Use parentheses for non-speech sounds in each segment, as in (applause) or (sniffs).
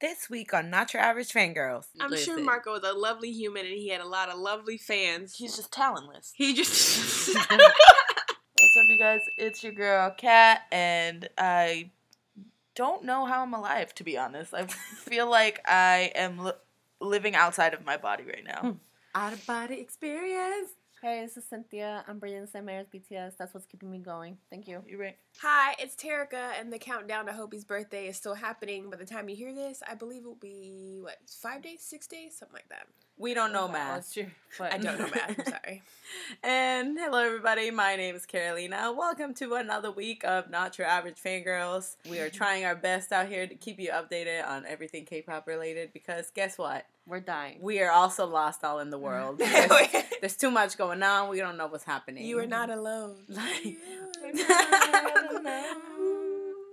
This week on Not Your Average Fangirls. I'm sure Marco was a lovely human and he had a lot of lovely fans. He's just talentless. He just (laughs) (laughs) What's up, you guys? It's your girl, Kat, and I don't know how I'm alive, to be honest. I feel like I am li- living outside of my body right now. Hmm. Out of body experience. Hey, this is Cynthia. I'm brilliant St. Mary's BTS. That's what's keeping me going. Thank you. You're right? Hi, it's Terica, and the countdown to Hobi's birthday is still happening. By the time you hear this, I believe it will be what five days, six days, something like that. We don't know math. That's true. But I don't know math. I'm (laughs) sorry. And hello, everybody. My name is Carolina. Welcome to another week of Not Your Average Fangirls. We are (laughs) trying our best out here to keep you updated on everything K pop related because guess what? We're dying. We are also lost all in the world. (laughs) There's, there's too much going on. We don't know what's happening. you are not alone. Like-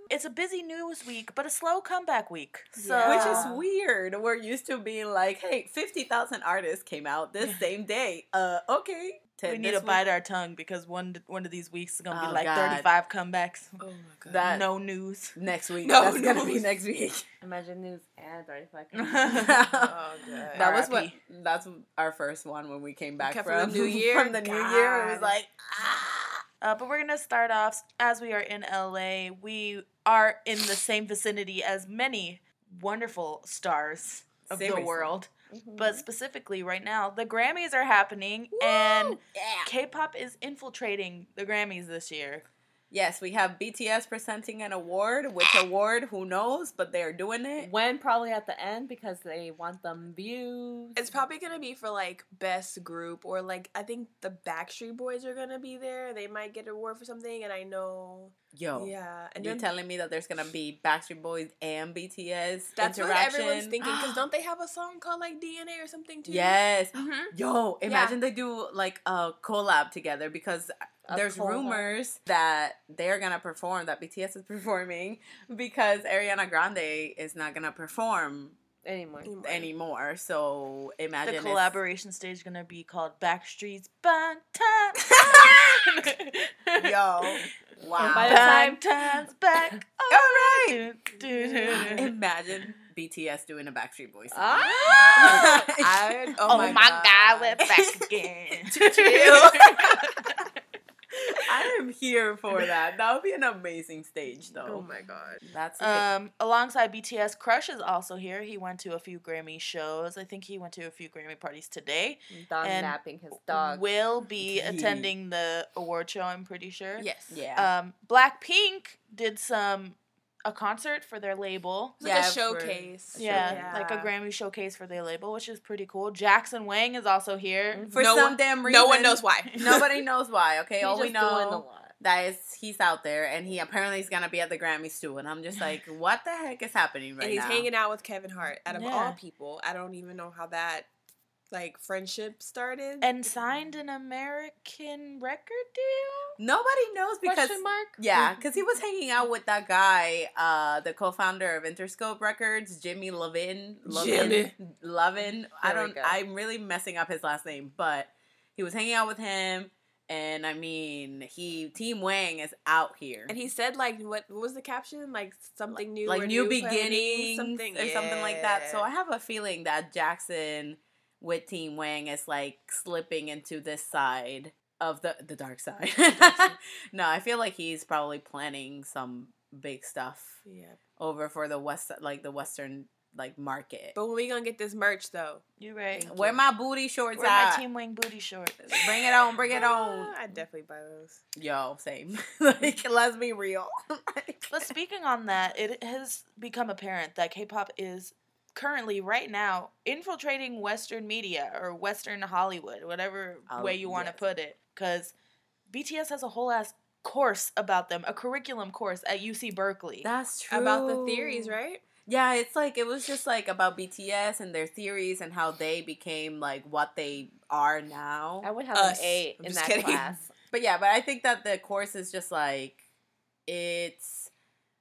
It's a busy news week, but a slow comeback week. So, Yeah. Which is weird. We're used to being like, hey, 50,000 artists came out this same day. Uh, okay. T- we need this to bite our tongue because one one of these weeks is gonna Oh, be like God. 35 comebacks. Oh my god. That- no news. Next week. (laughs) No, That's going to be next week. (laughs) Imagine news and 35. (laughs) that Oh god. That was what, that's our first one when we came back Kept from, from the new year? From the new year. It was like, ah. Uh, but we're gonna start off as we are in LA. We are in the same vicinity as many wonderful stars of Seriously. the world. Mhm. But specifically, right now, the Grammys are happening, and Yeah. K-pop is infiltrating the Grammys this year. Yes, we have BTS presenting an award. Which award? Who knows? But they're doing it. when probably at the end because they want them views. It's probably gonna be for like best group or like I think the Backstreet Boys are gonna be there. They might get an award for something, and I know. Yo. Yeah, and You're then telling me that there's gonna be Backstreet Boys and BTS that's what everyone's thinking. Because don't they (gasps) have a song called like DNA or something too? Yes. Mm-hmm. Yo, imagine they do like a collab together because A there's collab. rumors that they're gonna perform, that BTS is (laughs) performing because Ariana Grande is not gonna perform anymore. anymore. So imagine the collaboration stage gonna be called Backstreet's Bang Time. (laughs) (laughs) Yo, wow. By the time- Time's back. All right. Do, do, do, do. Imagine BTS doing a Backstreet Boys. song. Ah! I, oh, Oh, my, my god, god, we're back again. I am here for that. That would be an amazing stage, though. Oh my god. That's the Um, alongside BTS, Crush is also here. He went to a few Grammy shows. I think he went to a few Grammy parties today. Don And napping his dog. Will be Yee. (laughs) attending the award show. I'm pretty sure. Yes. yeah. Um, Blackpink did some a concert for their label. It's like Yeah, a for- showcase. Yeah, like a Grammy showcase for their label, which is pretty cool. Jackson Wang is also here. Mhm. for no some one- damn reason, No one knows why. (laughs) Nobody knows why. Okay, He's all we just doing a know lot. that is he's out there, and he apparently is gonna be at the Grammys too. And I'm just like, what the heck is happening right and he's now? hanging out with Kevin Hart. Out of Yeah. all people, I don't even know how that like friendship started. And signed an American record deal. Nobody knows because Question mark? yeah, because he was hanging out with that guy, uh, the co-founder of Interscope Records, Jimmy Levin. Levin, Jimmy. Levin. I There don't. I'm really messing up his last name, but he was hanging out with him, and I mean, he Team Wang is out here. And he said like what, what was the caption? Like something new, like or new planning, beginnings something or something like that. So I have a feeling that Jackson with Team Wang is like slipping into this side of the the dark side. (laughs) no, I feel like he's probably planning some big stuff yeah. over for the west like the western like market. But when we gonna get this merch though? You're right. Thank Where you. my booty shorts Where my? Team Wang booty shorts? Bring it on, bring it on. Ah, I'd definitely buy those. Yo, same. (laughs) like let's be real. (laughs) But speaking on that, it has become apparent that K-pop is currently, right now, infiltrating Western media or Western Hollywood, whatever Oh, way you want to yes. put it. Because BTS has a whole ass course about them, a curriculum course at UC Berkeley. That's true. About the theories, right? Yeah, it's like it was just like about BTS and their theories and how they became like what they are now. I would have Us. an A I'm in that kidding. class. (laughs) But yeah, but I think that the course is just like it's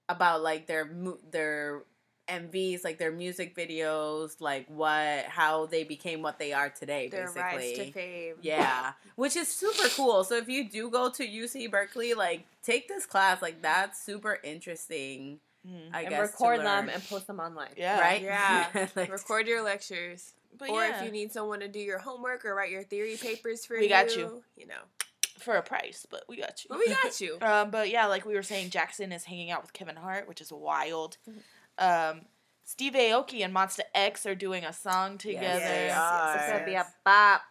about like their mu- their MVs, like their music videos, like what how they became what they are today, Their basically. rise to fame. Yeah, which is super cool. So if you do go to UC Berkeley, like take this class, like that's super interesting. Mm. I and guess to record them learn. and post them online. Yeah. right? Yeah. (laughs) Like, Record your lectures. But or yeah, if you need someone to do your homework or write your theory papers for We you. got you. You know. for a price, but we got you. But we got you. (laughs) Um, but yeah, like we were saying, Jackson is hanging out with Kevin Hart, which is wild. Um, Steve Aoki and Monsta X are doing a song together. Yes, they It's are. gonna be a bop.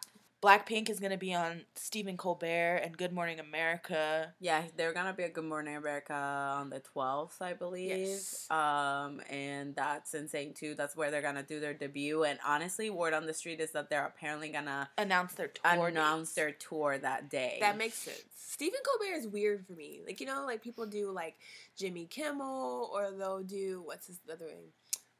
Blackpink is gonna be on Stephen Colbert and Good Morning America. Yeah, they're gonna be a Good Morning America on the twelfth, I believe. Yes. Um, and that's insane too. That's where they're gonna do their debut. And honestly, word on the street is that they're apparently gonna Announce their tour. announce their tour that day. That makes sense. Stephen Colbert is weird for me. Like you know, like people do like Jimmy Kimmel, or they'll do what's his other name,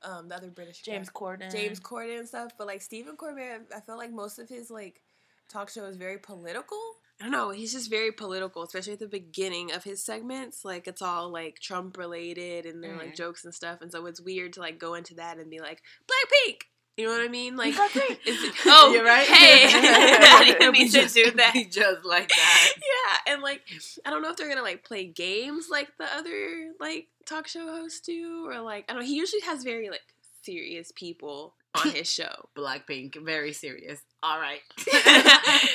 um, the other British guy. James Corden. James Corden and stuff. But like Stephen Colbert, I feel like most of his like talk show is very political. I don't know. He's just very political, especially at the beginning of his segments. Like it's all like Trump related and they're like Mhm. jokes and stuff. And so it's weird to like go into that and be like Blackpink. You know what I mean? Like, (laughs) oh, You're right. Hey, (laughs) I (laughs) didn't mean to do that. just like that. Yeah, and like I don't know if they're gonna like play games like the other like talk show hosts do, or like I don't know. He usually has very like serious people on his show. Blackpink, very serious. All right. (laughs)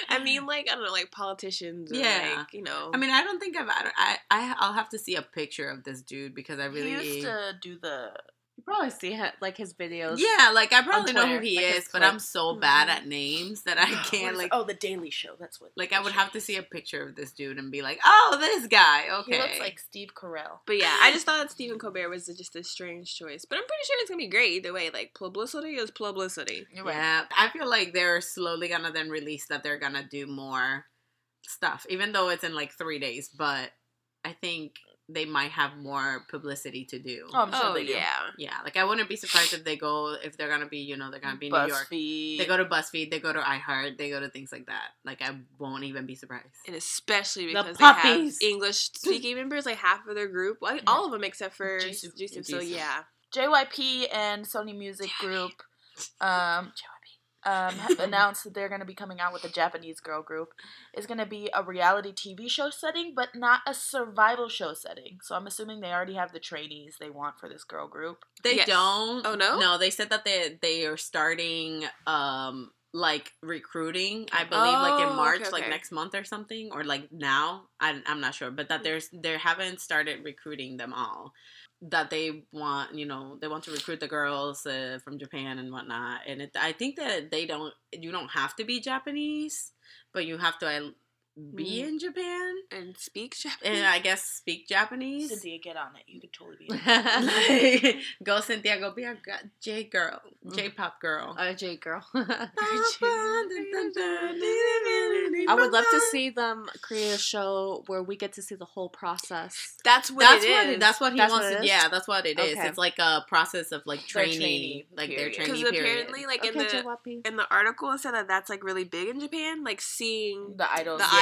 I mean, like I don't know, like politicians. Or, Yeah. like, you know. I mean, I don't think I've. I, I, I, I'll have to see a picture of this dude because I He really. used to do the. You probably see him, like his videos. Yeah, like I probably know who he like is, but I'm so bad Mhm. at names that I can't like. oh, the Daily Show. That's what. Like I would have to see a picture of this dude and be like, "Oh, this guy." Okay. He looks like Steve Carell. but yeah, I just thought Stephen Colbert was just a strange choice. But I'm pretty sure it's gonna be great either way. Like publicity is publicity. You're right. Yeah, I feel like they're slowly gonna then release that they're gonna do more stuff, even though it's in like three days. But I think they might have more publicity to do. Oh, I'm sure oh they do. yeah. Yeah, like I wouldn't be surprised if they go if they're gonna be, you know, they're gonna be in New York. BuzzFeed. They go to BuzzFeed, they go to iHeart, they go to things like that. Like I won't even be surprised. And especially The because they have. (laughs) English speaking members, like half of their group, well, I think all of them except for Jisoo. Jisoo. So yeah, JYP and Sony Music Group um, um, have announced that they're going to be coming out with a Japanese girl group. It's going to be a reality TV show setting, but not a survival show setting. So I'm assuming they already have the trainees they want for this girl group. They Yes. don't. Oh, no? No, they said that they they are starting um like recruiting. I believe like Oh, in March, okay, like next month or something, or like now. I, I'm not sure, but that there's they haven't started recruiting them all. That they want, you know, they want to recruit the girls uh, from Japan and whatnot. And it, I think that they don't. You don't have to be Japanese, but you have to be Mm. in Japan and speak Japanese. and I guess speak Japanese. Cynthia, get on it. You could totally be. like, (laughs) go Cynthia, go be a g- J girl, Mm. J pop girl. A J girl. I (laughs) I would love to (laughs) see them create a show where we get to see the whole process. That's what That's it what is. that's what he That's wants what to. Yeah, that's what it is. Okay. It's like a process of like Their training, trainee like their period. training because apparently, like in okay, the JYP. in the article, it said that that's like really big in Japan. Like seeing, The idols. The yeah.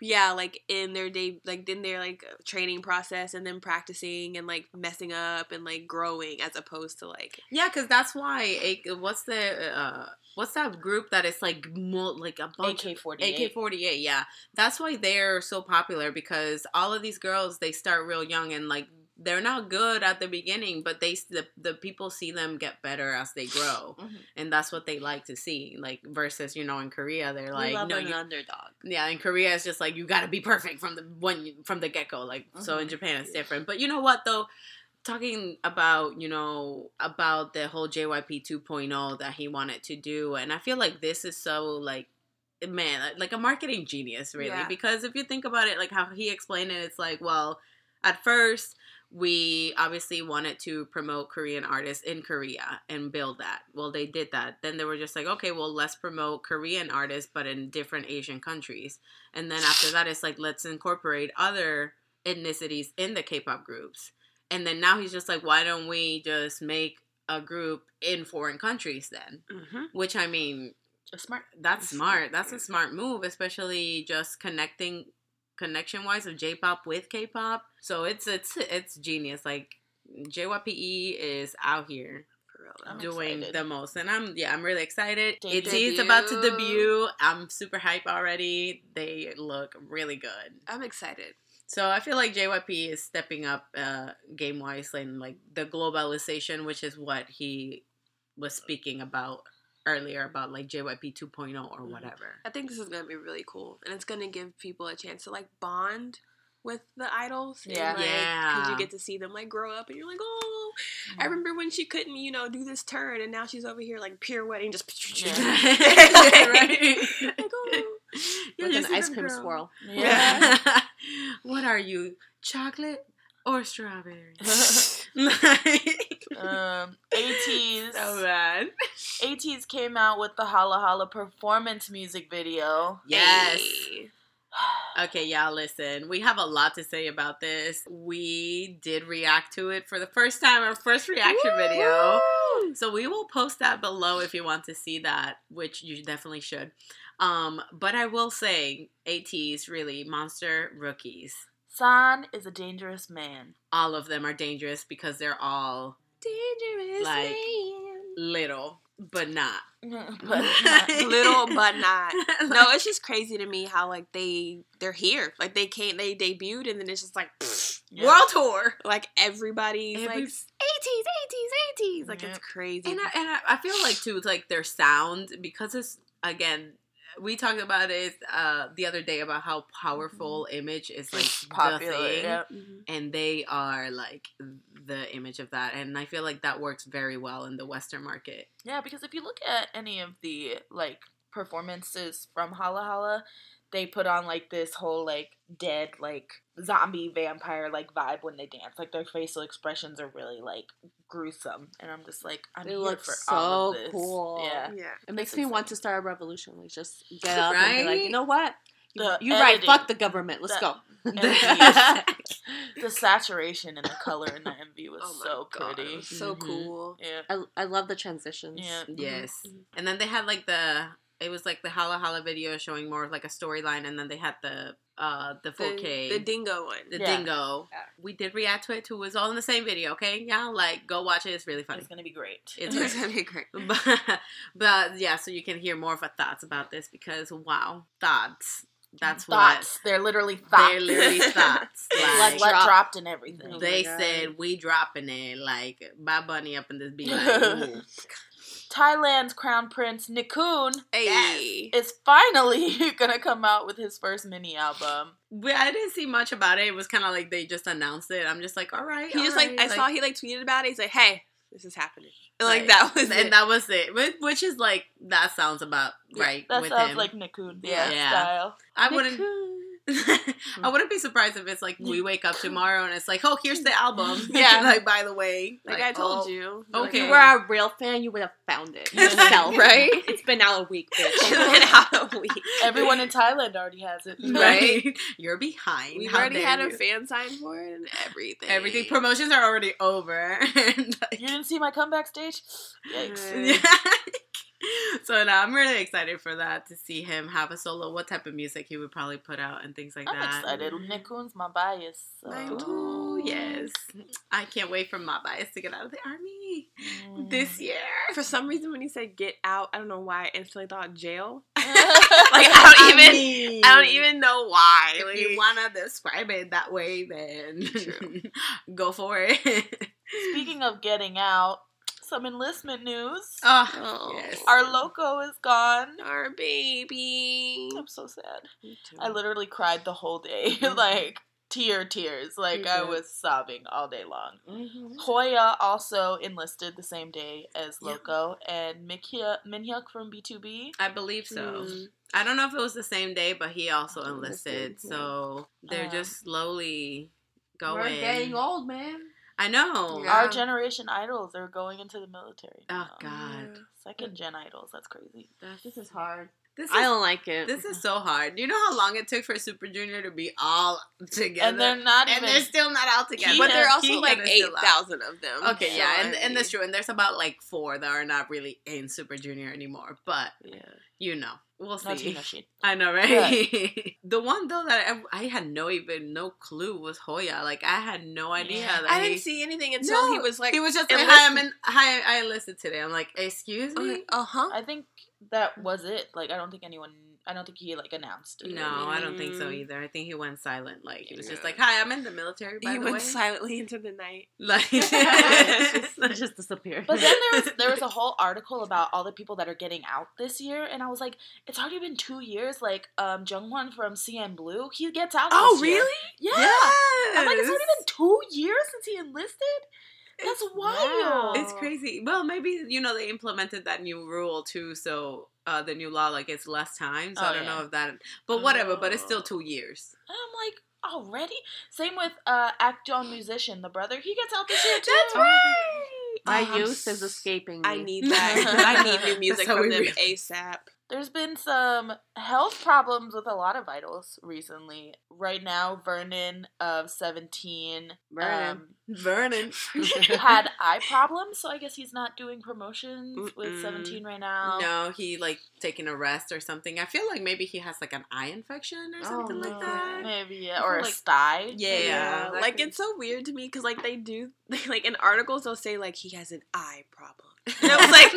Yeah, like in their day, like in their like training process, and then practicing and like messing up and like growing, as opposed to like Yeah, because that's why. A, what's the uh, what's that group that is like mul- like a bunch of AK-48. AK forty eight, yeah. That's why they're so popular because all of these girls they start real young and like they're not good at the beginning, but they the, the people see them get better as they grow, (sighs) Mhm. and that's what they like to see. Like versus you know in Korea they're like love no you, underdog. yeah in Korea it's just like you got to be perfect from the when you, from the get go. Like so in Mhm. Japan it's different. But you know what though, talking about you know about the whole JYP 2.0 that he wanted to do, and I feel like this is so like man like a marketing genius really Yeah. because if you think about it like how he explained it it's like well at first we obviously wanted to promote Korean artists in Korea and build that. Well, they did that. Then they were just like, okay, well, let's promote Korean artists, but in different Asian countries. And then after that, it's like, let's incorporate other ethnicities in the K pop groups. And then now he's just like, why don't we just make a group in foreign countries then? mm-hmm. Which I mean, smart. that's smart. That's a smart move, especially just connecting connection wise of J-pop with K-pop. So it's it's it's genius. Like JYPE is out here. I'm doing excited. the most, and I'm yeah I'm really excited. It's about to Debut. debut. I'm super hype already. They look really good. I'm excited. So I feel like JYP is stepping up uh, game wise and like the globalization, which is what he was speaking about earlier about like JYP 2.0 or Mhm. whatever. I think this is gonna be really cool, and it's gonna give people a chance to like bond with the idols. and, Yeah. like, Yeah. you get to see them like grow up, and you're like, oh, I Mm-hmm. remember when she couldn't, you know, do this turn, and now she's over here like pirouetting, just right? (laughs) (laughs) like, oh. Yeah, With an ice cream swirl. Yeah. (laughs) what are you, chocolate or strawberry? (laughs) (laughs) um, ATEEZ. so bad. ATEEZ came out with the Hala Hala performance music video. Yes. Hey. (sighs) Okay, y'all listen. We have a lot to say about this. We did react to it for the first time, our first reaction video. So we will post that below if you want to see that, which you definitely should. Um, but I will say, ATEEZ really monster rookies. San is a dangerous man. All of them are dangerous because they're all Dangerous Like- man. little, but not. (laughs) but little but not. (laughs) No, it's just crazy to me how like they they're here. Like they came, they debuted, and then it's just like pfft, Yeah. World tour. like everybody's Every- like eighties, eighties, eighties. Like Yep. it's crazy. And I, and I, I feel like too, it's like their sound because it's again. We talked about it uh, the other day about how powerful image is like popular. the thing, yeah. Mhm. and they are like the image of that. And I feel like that works very well in the Western market. Yeah, because if you look at any of the like performances from Hala Hala, they put on like this whole like dead like zombie vampire like vibe when they dance. Like their facial expressions are really like gruesome, and I'm just like I'm They here look for all of so this. cool. Yeah. Yeah. It makes That's me want to start a revolution. Like just get up and be like, you know what? You, The you right. editing. Fuck the government. Let's The- go. (laughs) the saturation and the color in the MV was (laughs) Oh so God, pretty. was so Mhm. cool. Yeah. I, I love the transitions. Yeah. Yes. Mhm. And then they had like the it was like the Hala Hala video showing more of like a storyline, and then they had the uh the 4K The, the dingo one. the Yeah. dingo. Yeah. We did react to it too. It was all in the same video, okay? Y'all like go watch it. It's really funny. It's gonna be great. It's It's gonna be great. (laughs) but, but yeah, so you can hear more of our thoughts about this because wow, thoughts. That's thoughts. They're literally what thoughts. they're literally (laughs) thoughts. like Like, let Drop. dropped and everything. Oh they my God. said we dropping it like Bad Bunny up in this be (laughs) like ooh. Thailand's crown prince Nichkhun is finally (laughs) gonna come out with his first mini album. I didn't see much about it. It was kind of like they just announced it. I'm just like, all right. He just all like right, I saw he like tweeted about it. He's like, "Hey, this is happening." Like that was and it. that was it. Which- is like that sounds about Yeah, right That with sounds him. like Nichkhun Yeah. Yeah. style. I wouldn't. I wouldn't be surprised if it's like we wake up tomorrow and it's like, oh, here's the album. (laughs) Yeah. like by the way, like, I told oh, you. okay. If you were a real fan, you would have found it (laughs) yourself, Right? It's been out a week, (laughs) It's bitch. been out a week. Everyone in Thailand already has it. right? You're behind. We've How already dare had a fan sign for it and everything. Everything promotions are already over. and, like, You didn't see my comeback stage? Yikes. Yeah. (laughs) so now I'm really excited for that to see him have a solo. What type of music he would probably put out and things like I'm that. excited. Nichkhun's my bias. So. Mine too. Ooh, yes. I can't wait for my bias to get out of the army Mm. this year. (laughs) For some reason, when he said "get out," I don't know why I instantly thought jail. like (laughs) Like I don't even. mean, I don't even know why. If Like, you wanna describe it that way, then go for it. Speaking of getting out, some enlistment news. oh, Oh. yes. Our loco is gone. our baby. I'm so sad. I literally cried the whole day, (laughs) like tear tears. Like I Mhm. was sobbing all day long. Mhm. Hoya also enlisted the same day as Yeah. Loco, and Minhyuk Minhyuk from BTOB. I believe so. Mm. I don't know if it was the same day, but he also Enlisted, enlisted. So they're Um, just slowly going. We're getting old, man. I know. Yeah. Our generation idols are going into the military. Oh now. God, Second gen idols. That's crazy. That's- This is hard. This is I don't like it. this is (laughs) so hard. Do you know how long it took for Super Junior to be all together? And they're not And even. they're still not all together. But there are also like is eight still out. thousand of them. Okay, so, yeah, and, I and that's true. And there's about like four that are not really in Super Junior anymore. But Yeah. you know, we'll no see. Sheen. I know, right? (laughs) the one though that I, I had no even no clue was Hoya. Like I had no idea Yeah. that I he, didn't see anything until he was like, he was just like, "Hi, I'm in. Hi, I enlisted today." I'm like, "Excuse me." uh huh. I think that was it. Like I don't think anyone I don't think he like announced it. No, I don't think so Mm. either. I think he went silent. Like he was just like, "Hi, I'm in the military." By he the went way, silently into the night. (laughs) like (laughs) It just disappeared. But then there was (laughs) there was a whole article about all the people that are getting out this year, and I was like, it's already been two years. Like um, Jungwon from CN Blue, he gets out. Oh, this year. really? Yeah. I'm like, it's already Yes. been two years since he enlisted. That's (laughs) wild. It's crazy. Well, maybe you know they implemented that new rule too, so uh, the new law like it's less time. So Oh, I don't yeah. know if that, but whatever. But it's still Oh. two years. And I'm like, already? Same with uh Akdong Musician, the brother. He gets out this year too. That's right. My Oh, I'm youth is escaping me. I need that. I need new (laughs) music how from we them really- ASAP. There's been some health problems with a lot of idols recently. Right now, Vernon of Seventeen Vernon. um, Vernon (laughs) had eye problems, so I guess he's not doing promotions with Mm-mm. Seventeen right now. No, he like taking a rest or something. I feel like maybe he has like an eye infection or something Oh, like that. Maybe yeah, or feel a like- sty. Yeah, that like could- it's so weird to me because like they do (laughs) like in articles they'll say like he has an eye problem. (laughs) And I was like,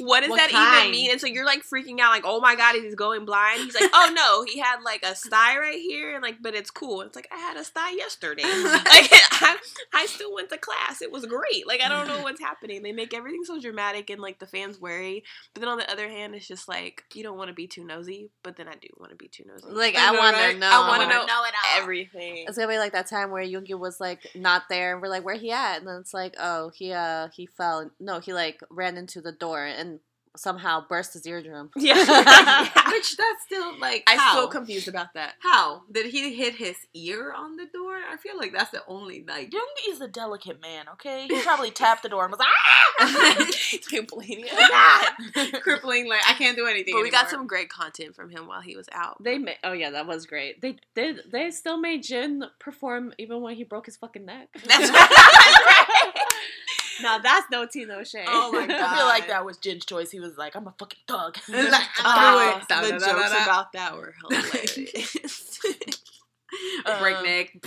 what does What that kind? even mean? And so you're like freaking out, like, oh my god, he's going blind. He's like, oh no, he had like a sty right here, and like, but it's cool. It's like I had a sty yesterday. (laughs) like I, I still went to class. It was great. Like I don't know what's happening. They make everything so dramatic and like the fans worry. But then on the other hand, it's just like you don't want to be too nosy, but then I do want to be too nosy. Like I want right? to know. I wanna wanna know know everything. It's gonna be like that time where Yoongi was like not there, and we're like, "Where he at?" And then it's like, "Oh, he uh he fell. No, he like ran into the door and somehow burst his eardrum." (laughs) Yeah. (laughs) (laughs) Which that's still like I'm how? still confused about that. How did he hit his ear on the door? I feel like that's the only like. Yoongi is a delicate man. Okay, he probably tapped the door and was like, ah! complaining crippling like I can't do anything. But we got some great content from him while he was out. They made. Oh yeah, that was great. They they they still made Jin perform even when he broke his fucking neck. That's right. Now that's no Tino no shame. Oh my (laughs) I feel like that was Jin's choice. He was like, I'm a fucking thug. Like, Oh, do it. the jokes about that were (laughs) hilarious. (laughs) Um, breakneck.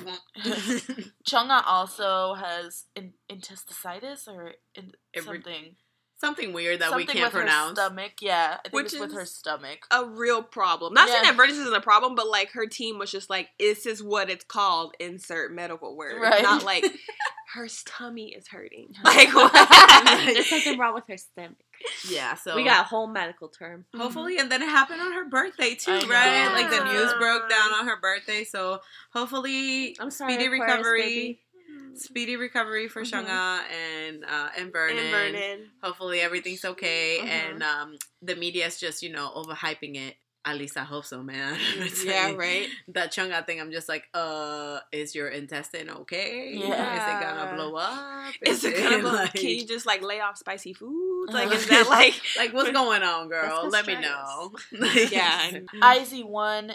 Chungha also has in, intesticitis or in, Every- something. Something weird that we can't with pronounce. Her stomach, yeah. I think Which it's with her stomach. a real problem. Not saying that Vertus isn't a problem, but like her team was just like, this is what it's called, insert medical word. Right. Not like her tummy is hurting. (laughs) Like what? There's something (laughs) wrong with her stomach. Yeah, so we got a whole medical term. hopefully, and then it happened on her birthday too, I know. right? Like the news broke down on her birthday, so hopefully, I'm sorry, speedy Aquarius, recovery. baby. Speedy recovery for Mhm. Chungha and uh, and Vernon. and Vernon. Hopefully everything's okay, Mhm. and um, the media's just you know overhyping it. At least I hope so, man. (laughs) It's Yeah, like- right. That Chungha thing, I'm just like, uh, is your intestine okay? Yeah. Is it gonna blow up? Is it gonna (laughs) blow like, can you just like lay off spicy foods? Like is (laughs) that like like what's going on, girl? That's Let me know. yeah? IZ*ONE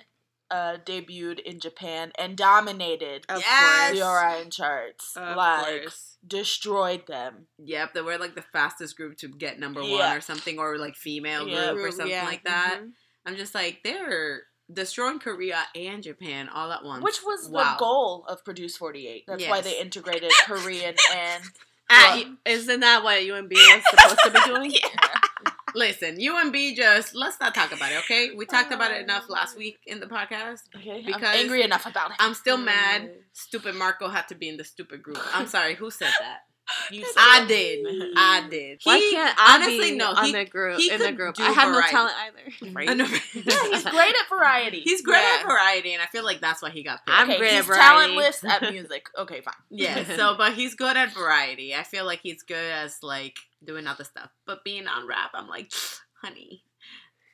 uh, debuted in Japan and dominated Of Yes! the Oricon charts. Of like, course. destroyed them. Yep, they were like the fastest group to get number Yeah. one or something, or like female Yeah. group or something Yeah. like that. Mhm. I'm just like they're destroying Korea and Japan all at once. Which was Wow. the goal of Produce 48. That's why they integrated (laughs) Korean and. (laughs) Well- isn't that what UNB was supposed to be (laughs) doing? Listen, UNB just let's not talk about it, okay? We talked about it enough last week in the podcast. Okay, Because- I'm angry enough about it. I'm still mad. Mm. Stupid Marco had to be in the stupid group. I'm sorry, who said that? You said I it. did. I mm-hmm. did. Why He- can't I honestly be no? on He, the group? he in the could group, I have variety. no talent either. (laughs) I know. (laughs) Yeah, he's great at variety. He's great Yeah. at variety, and I feel like that's why he got picked. I'm okay, great at he's variety. talentless at music. (laughs) Okay, fine. Yeah, so but he's good at variety. I feel like he's good as like doing other stuff. But being on rap, I'm like, (sniffs) honey,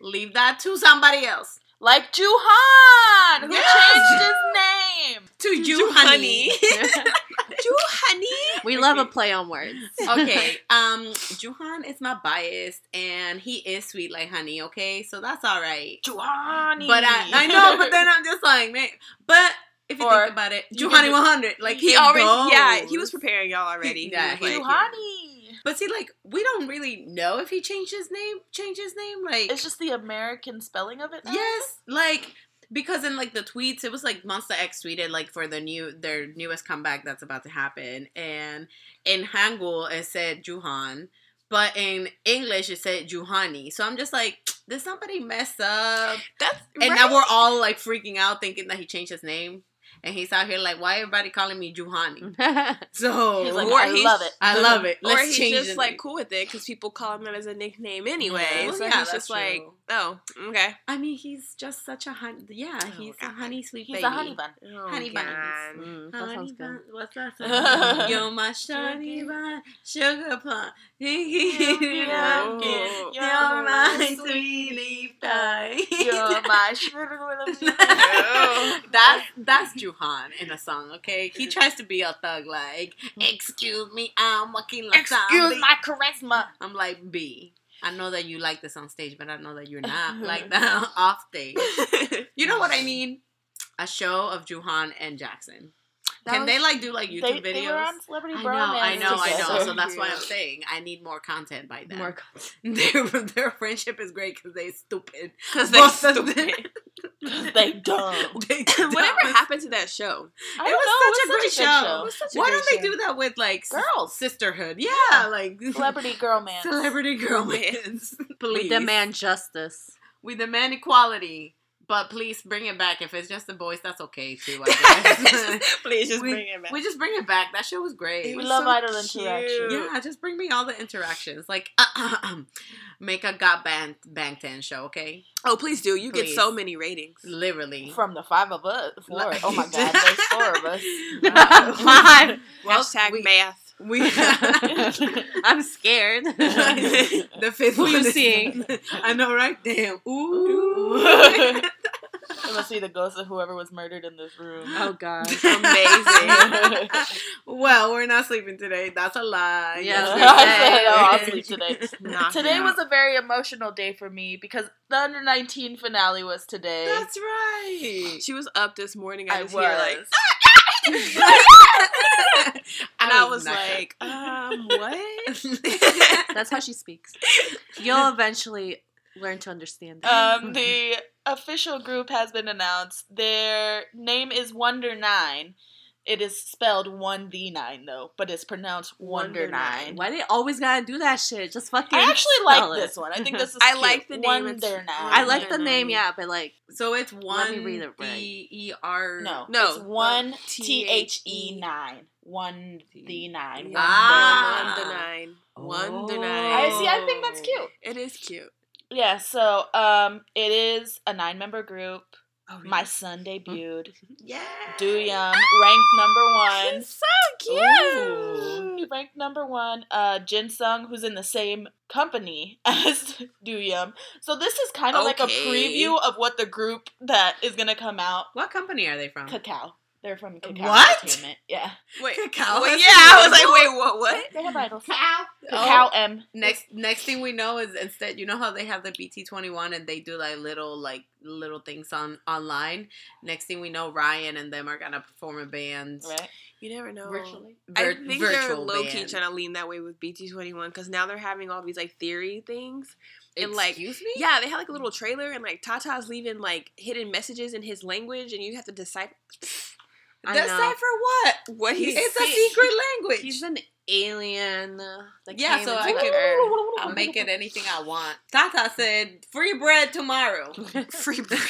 leave that to somebody else. Like Jooheon, who Yes. changed his name. To you, Ju honey. (laughs) (laughs) Ju honey. we love a play on words. okay, (laughs) um, Jooheon is my bias, and he is sweet like honey. Okay, so that's all right. Joohoney. But I, I know, but then I'm just like, man. But if you Or think about it, you Joohoney 100, like He it already yeah, he was preparing y'all already. He Yeah, was he- like, Joohoney. But see, like, we don't really know if he changed his name. Changed his name, like It's just the American spelling of it. now? yes, like because in like the tweets, it was like Monsta X tweeted like for the new their newest comeback that's about to happen, and in Hangul it said Jooheon, but in English it said Joohoney. So I'm just like, did somebody mess up? That's And right. now we're all like freaking out, thinking that he changed his name, and he's out here like, why everybody calling me Joohoney? So (laughs) He's like, Or I he's- love it. I love it. or Let's he's change just like name. cool with it because people call him that as a nickname anyway. Well, so yeah, he's that's just like, oh, okay. I mean, he's just such a honey. Yeah, Oh, he's God. a honey sweet He's baby. a honey bun. Oh, Honey buns. God. Mm, that Honey bun. What's that (laughs) song? You're my shawty bun, sugar plum. (laughs) You're my sweetie pie. You're my sugar that's that's Jooheon in a song, okay? He tries to be a thug, like, excuse me, I'm walking like Excuse zombie." my charisma. I'm like, B. I know that you like this on stage, but I know that you're not (laughs) like that (laughs) off stage. (laughs) You know what I mean? A show of Jooheon and Jackson. That Can they like do like YouTube they videos? were on Celebrity I know, I know, I know. So that's why I'm saying I need more content by them. More their their friendship is great because they stupid. Because they Both of them. stupid. 'Cause they (laughs) dumb. They (laughs) Whatever happened to that show? I It don't was know, such a great good show. It such a Why great don't they do that with like Girls. sisterhood? Yeah, like (laughs) Celebrity Girl Man. celebrity girl man. Please We demand justice. we demand equality. But please bring it back. If it's just the boys, that's okay too. I (laughs) guess. (laughs) Please just we, bring it back. We just bring it back. That show was great. We was love so idol interaction. Yeah, just bring me all the interactions. Like, uh, uh, uh, um, make a Got Bang Bang Ten show, okay? oh, please do. You get so many ratings. Literally. From the five of us. Four. Oh my (laughs) god, there's four of us. Five. Well, Hashtag we- math. We I'm scared. the fifth Who one you is- seeing? I know, right? Damn. Ooh. I'm gonna see the ghost of whoever was murdered in this room. oh god. (laughs) Amazing. well, we're not sleeping today. That's a lie. Yes, I we said, did. oh, I'll sleep today. (laughs) Today me was a very emotional day for me because the under 19 finale was today. That's right. She was up this morning. I, (laughs) I was was. here like, and I was not- like, um, what? That's how she speaks. You'll eventually learn to understand. Um, the official group has been announced. Their name is Wonder Nine. It is spelled one D nine though, but it's pronounced Wonder, Wonder Nine. Nine. Why they always gotta do that shit? Just fucking. I actually spell like it. this one. I think (laughs) this is. I cute. like the name. Wonder It's- Nine. I like the Wonder name, yeah, but like, so it's one me read it right. D E R. No, No, it's one T T H H E nine. One D nine. Yeah. one Wonder nine. Wonder Oh. nine. I see. I think that's cute. It is cute. Yeah. So, um, it is a nine member group. Oh, My son debuted. (laughs) Yeah. Dooyum ranked number one. so Ooh. Ranked number one. Uh, Jin Sung, who's in the same company (laughs) as Do Yum. So this is kind of like a preview of what the group that is gonna come out. What company are they from? Kakao. They're from Kakao What? Entertainment. Yeah. Wait, Kakao wait, yeah, I was like, wait, what? What? They have idols. Cow. Kakao M. Next, next thing we know is instead, you know how they have the BT twenty one and they do like little, like little things on online. Next thing we know, Ryan and them are gonna perform in bands Right. You never know. virtually. I Vir- think they're virtual low key band. trying to lean that way with BT twenty one because now they're having all these like theory things. and, like, Excuse me. Yeah, they had like a little trailer and like Tata's leaving like hidden messages in his language and you have to decipher. I Decipher know. what? what he's It's a secret language. he's an alien. uh, Yeah, so I can- I'll (laughs) make it anything I want. Tata said, "Free bread tomorrow." (laughs) Free (laughs) bread.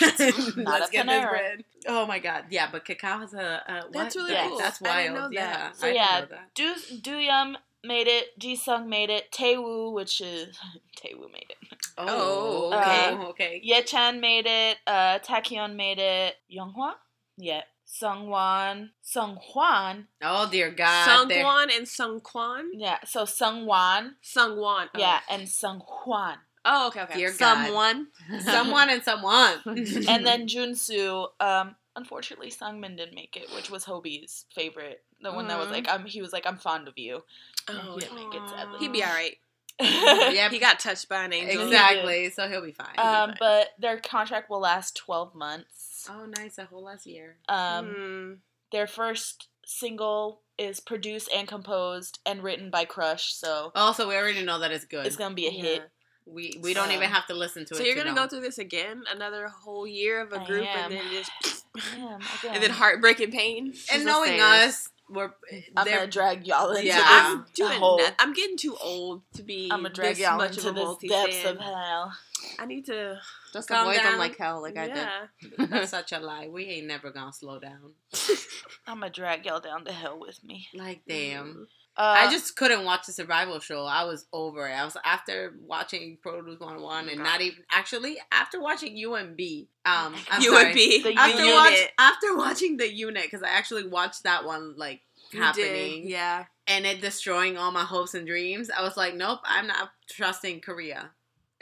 Let's get this bread. Oh my god, yeah, but Kakao has a, a what? That's really Yeah. cool. That's wild. know that. Yeah, So I yeah, that. Do Dooyum made it. Ji Sung made it. Taewoo, which is Taewoo made it. Oh, okay. Oh, okay. Ye Chan made it. Uh, Taekyon made it. Younghwa? Yeah. Sungwon. Sunghwan. Oh dear God. there- Sungwon and Sungkwan. Yeah. So Sungwon. Sungwon. Oh. Yeah. And Sunghwan. Oh, okay, okay. Dear God. Someone. (laughs) Someone and someone. (laughs) and then Junsu. Um, unfortunately, Sungmin didn't make it, which was Hobi's favorite. The one that was Mhm. like, I'm. He was like, I'm fond of you. Oh, he didn't make it sadly. He'd be all right. (laughs) Yeah, He got touched by an angel. exactly. So he'll be fine. Um, but their contract will last 12 months. Oh, nice. A whole last year. Um, Hmm. their first single is produced and composed and written by Crush, so Also, we already know that it's good. it's gonna be a Yeah. hit. we we don't even have to listen to So it. So you're gonna know. go through this again, another whole year of a I group, am. and then just (sighs) again. (laughs) and then heartbreak and pain. and knowing upstairs. us, we're I'm gonna drag y'all into Yeah. this I'm doing whole. I'm getting too old to be I'm gonna drag this y'all much into of a this multi depths of hell. I need to. Just Calm avoid down. them like hell, like I did. That's (laughs) such a lie. We ain't never gonna slow down. (laughs) I'm gonna drag y'all down to hell with me. Like damn. Uh, I just couldn't watch the survival show. I was over it. I was after watching Produce 101 and not even actually after watching UNB. Um I'm you (laughs) sorry. The after unit. watch after watching the unit because I actually watched that one like happening did, Yeah. and it destroying all my hopes and dreams. I was like, nope, I'm not trusting Korea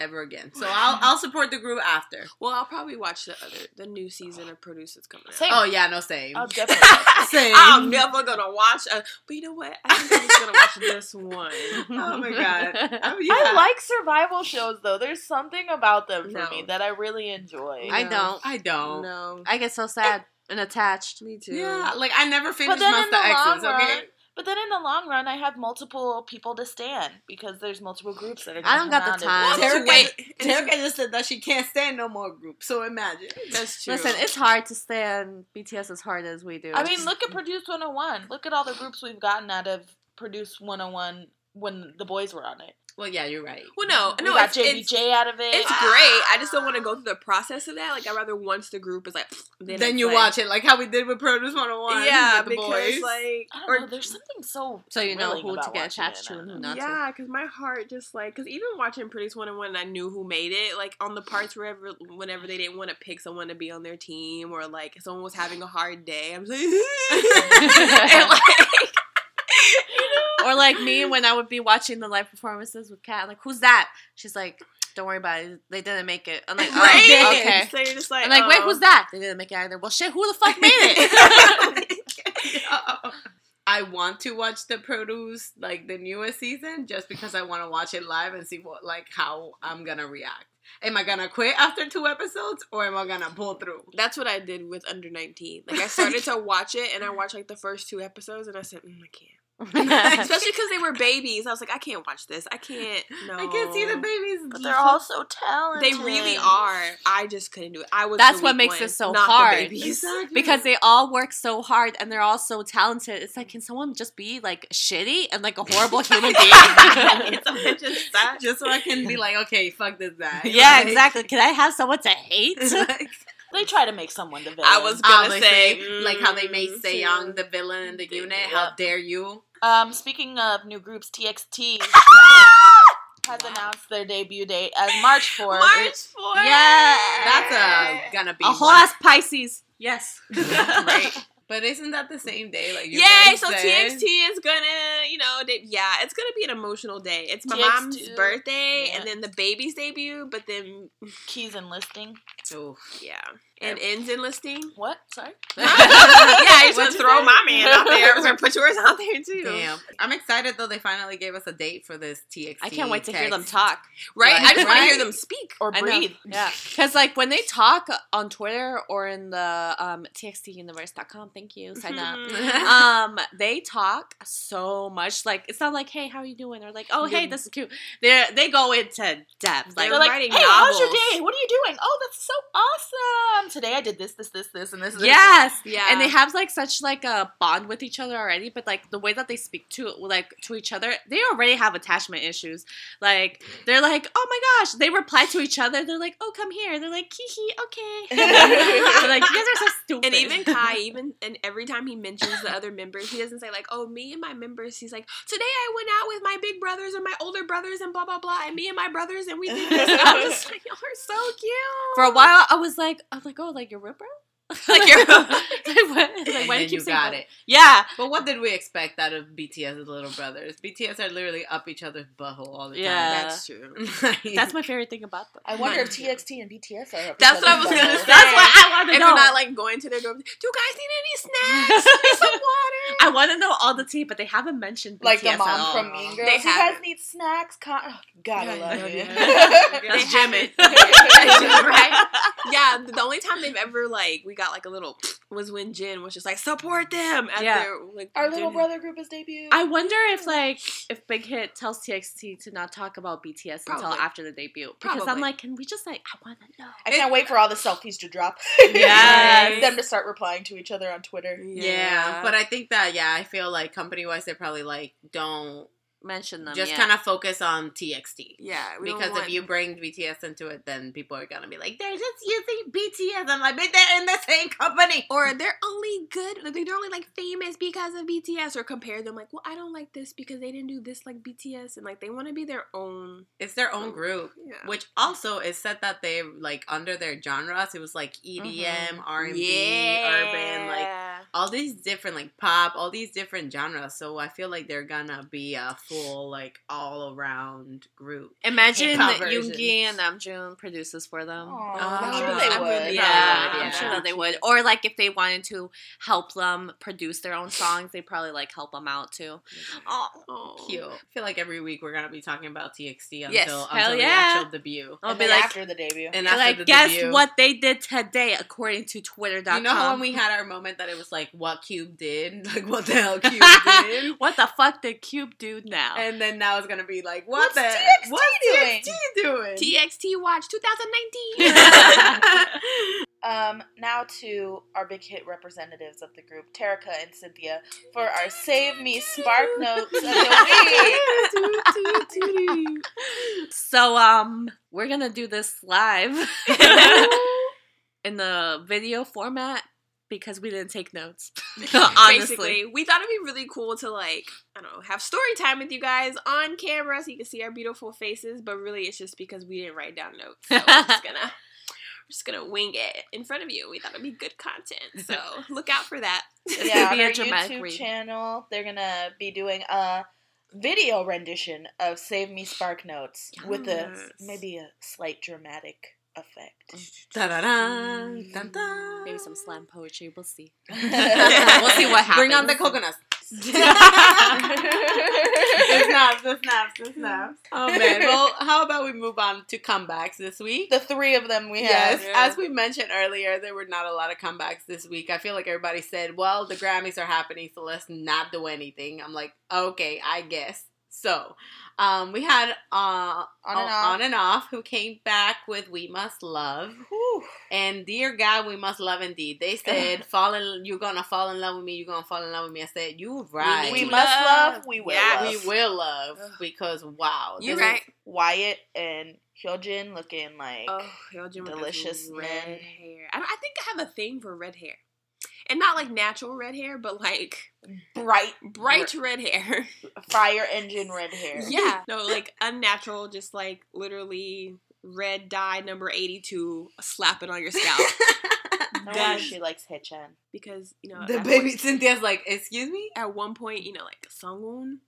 ever again. So I'll I'll support the group after. Well, I'll probably watch the other, the new season of Produce that's coming out. Same. Oh yeah, no same. I'll (laughs) definitely watch. same. I'm never gonna watch. A, but you know what? I think I'm just gonna watch this one. Oh my god. (laughs) Oh, yeah. I like survival shows though. There's something about them for No. me that I really enjoy. I No. don't. I don't. No, I get so sad and attached. me too. Yeah, like I never but finished then in Monsta X's. Okay. Run, but then in the long run, I have multiple people to stand because there's multiple groups that are. I gonna don't got the out and- time. Terica, wait. Terica just said that she can't stand no more groups. So imagine. That's true. Listen, it's hard to stand BTS as hard as we do. I mean, look at mm. Produce 101. Look at all the groups we've gotten out of Produce 101 when the boys were on it. Well, yeah, you're right. well, no, we no, got it's, it's, JBJ out of it. it's great. I just don't want to go through the process of that. Like, I rather once the group is like, then, Then you like- watch it like how we did with Produce 101. Yeah, the because boys. like, I don't or know. There's something so so you know who to get attached to and who not to. yeah, because my heart just like, because even watching Produce One and One, I knew who made it. Like on the parts wherever, whenever they didn't want to pick someone to be on their team, or like someone was having a hard day, I'm like, (laughs) and like, (laughs) Or like me when I would be watching the live performances with Kat, I'm like, who's that? She's like, don't worry about it. They didn't make it. I'm like, oh, (laughs) right? okay. So you're just like, I'm like, wait, oh. who's that? They didn't make it either. Well, shit, who the fuck made it? (laughs) I want to watch the Produce like the newest season just because I want to watch it live and see what like how I'm gonna react. Am I gonna quit after two episodes or am I gonna pull through? That's what I did with Under 19. Like I started to watch it, and I watched like the first two episodes, and I said, mm, I can't. (laughs) Especially because they were babies. I was like, I can't watch this. I can't. No, (laughs) I can't see the babies. But they're all so talented. They really are. I just couldn't do it. I was. That's the what makes one, it so not the hard. babies. Exactly. because they all work so hard and they're all so talented. It's like, can someone just be like shitty and like a horrible human (laughs) being? It's a bunch just so I can be like, okay, fuck this guy. yeah, Like- exactly. Can I have someone to hate? They try to make someone the villain. I was gonna Obviously, say, like how they made mm, Sejong too. the villain in the They- unit. yeah. How dare you? Um, speaking of new groups, TXT (laughs) has announced their debut date as March 4th. March 4th. Yeah. That's uh, gonna be a whole ass Pisces. Yes. (laughs) right. But isn't that the same day? Like you Yay! So said? TXT is gonna, you know, they, yeah, it's gonna be an emotional day. It's my TXT, mom's birthday, yeah. and then the baby's debut, but then Keys enlisting. Ooh. yeah, and ends in listing. What? Sorry? (laughs) yeah, I just want What'd to throw say? my man out there. (laughs) I was gonna put yours out there too. Damn. I'm excited though. They finally gave us a date for this TXT. I can't wait to hear them talk. Right? Right, I just want to hear them speak. Or breathe. Yeah. Because, like, when they talk on Twitter or in the um, txtuniverse.com, thank you, sign (laughs) up. um, they talk so much. Like, it's not like, hey, how are you doing? Or like, oh, hey, this is cute. They they go into depth. Like, They're They're like, writing hey, how's your day? What are you doing? Oh, that's so awesome. Today I did this, this, this, this, and this. this. yes. Yeah. And they have like such like a bond with each other already, but like the way that they speak to like to each other, they already have attachment issues. Like they're like, oh my gosh, they reply to each other. They're like, oh come here. They're like, hee hee, okay. (laughs) like, you guys are so stupid. And even Kai, even and every time he mentions the other members, he doesn't say like, "Oh, me and my members." He's like, "Today I went out with my big brothers and my older brothers and blah blah blah, and me and my brothers and we did this." And (laughs) I was like, "Y'all are so cute." for a while, I was like, I was like, oh, like your bro. (laughs) like you're (laughs) like, what? like, And why do you keep saying got it. Yeah, But what did we expect out of BTS's little brothers? BTS are literally up each other's butthole all the time. Yeah. That's true. (laughs) that's my favorite thing about them. I wonder if TXT and BTS are. up That's each what I was gonna say. That's what I want to If know. you're not like going to their group, do you guys need any snacks? Need some water? I want to know all the tea, but they haven't mentioned BTS Like the at mom all. from Mean Girls. They you guys need snacks. Con- oh, God, I Yeah, love yeah, you. yeah. That's They Jimmy. haven't. right? Yeah, the only time they've ever like we got like a little (sniffs) was when Jin was just like support them at Yeah. their like Our little doing- brother group is debuted. I wonder if like if Big Hit tells TXT to not talk about BTS until after the debut because I'm like, can we just like I want to know? I can't wait for all the selfies to drop. (laughs) Yes. (laughs) them to start replying to each other on Twitter. Yeah. but I think that yeah, I feel like company wise they're probably like don't Mention them. just yeah. kind of focus on TXT. yeah, Because want- if you bring BTS into it, then people are gonna be like, they're just using BTS. I'm like, but they're in the same company. or they're only good, like, they're only like famous because of BTS, or compare them like, well, I don't like this because they didn't do this like BTS, and like they want to be their own. It's their own group. Yeah. Which also is said that they like under their genres, it was like EDM, mm-hmm. R and B, urban, like all these different like pop, all these different genres. So I feel like they're gonna be a full like all around group. Imagine that versions. Yoongi and Namjoon produces for them. Aw, I'm I'm sure sure they they would. would. Yeah, Probably would, I'm sure that they would. Or like if they wanted to help them produce their own songs, they probably like help them out too. Oh, Oh. Cute. I feel like every week we're gonna be talking about TXT until, Yes, until hell the actual debut. I'll be like, after the debut. And They're after like, the guess debut, what they did today, according to Twitter.com. You know how when we had our moment that it was like what Cube did, (laughs) like what the hell (laughs) Cube did, what the fuck did Cube do now? and then now it's gonna be like what What's the TXT what's doing? TXT doing? TXT Watch 2019. (laughs) Um, now to our big hit representatives of the group, Terica and Cynthia, for our Save Me Spark Notes of the week. (laughs) so um, we're gonna do this live (laughs) in the video format because we didn't take notes. (laughs) (laughs) Honestly, Basically, we thought it'd be really cool to like, I don't know, have story time with you guys on camera so you can see our beautiful faces. But really, it's just because we didn't write down notes. So we're just gonna, (laughs) we're just gonna wing it in front of you. We thought it'd be good content, so look out for that. Yeah, on our YouTube read. channel, they're gonna be doing a video rendition of Save Me Spark Notes with a maybe a slight dramatic effect. Da-da-dun, dun, dun. Maybe some slam poetry. We'll see. (laughs) (laughs) we'll see what happens. Bring on the coconuts. (laughs) the snaps, the snaps, the snaps. Oh man. Well, how about we move on to comebacks this week? The three of them we Yes, have. Yeah. as we mentioned earlier, there were not a lot of comebacks this week. I feel like everybody said, "Well, the Grammys are happening, so let's not do anything." I'm like, "Okay, I guess." So, um, we had uh, On and off. on and off who came back with "We Must Love" Whew. and "Dear God, We Must Love Indeed." They (laughs) said, "Fall in, you're gonna fall in love with me. You're gonna fall in love with me." I said, "You right. We to must love. love. We will Yeah, love. We will love because wow, You're this is- right. Wyatt and Hyojin looking like Oh, Hyojin with delicious red men. hair. I, I think I have a thing for red hair, and not like natural red hair, but like bright, bright red hair. (laughs) fire engine red hair. (laughs) yeah, no, like unnatural, just like literally red dye number eighty-two. Slap it on your scalp (laughs) No wonder she likes Haechan. because you know the baby one- Cynthia's like, "Excuse me." At one point, you know, like Sungwoon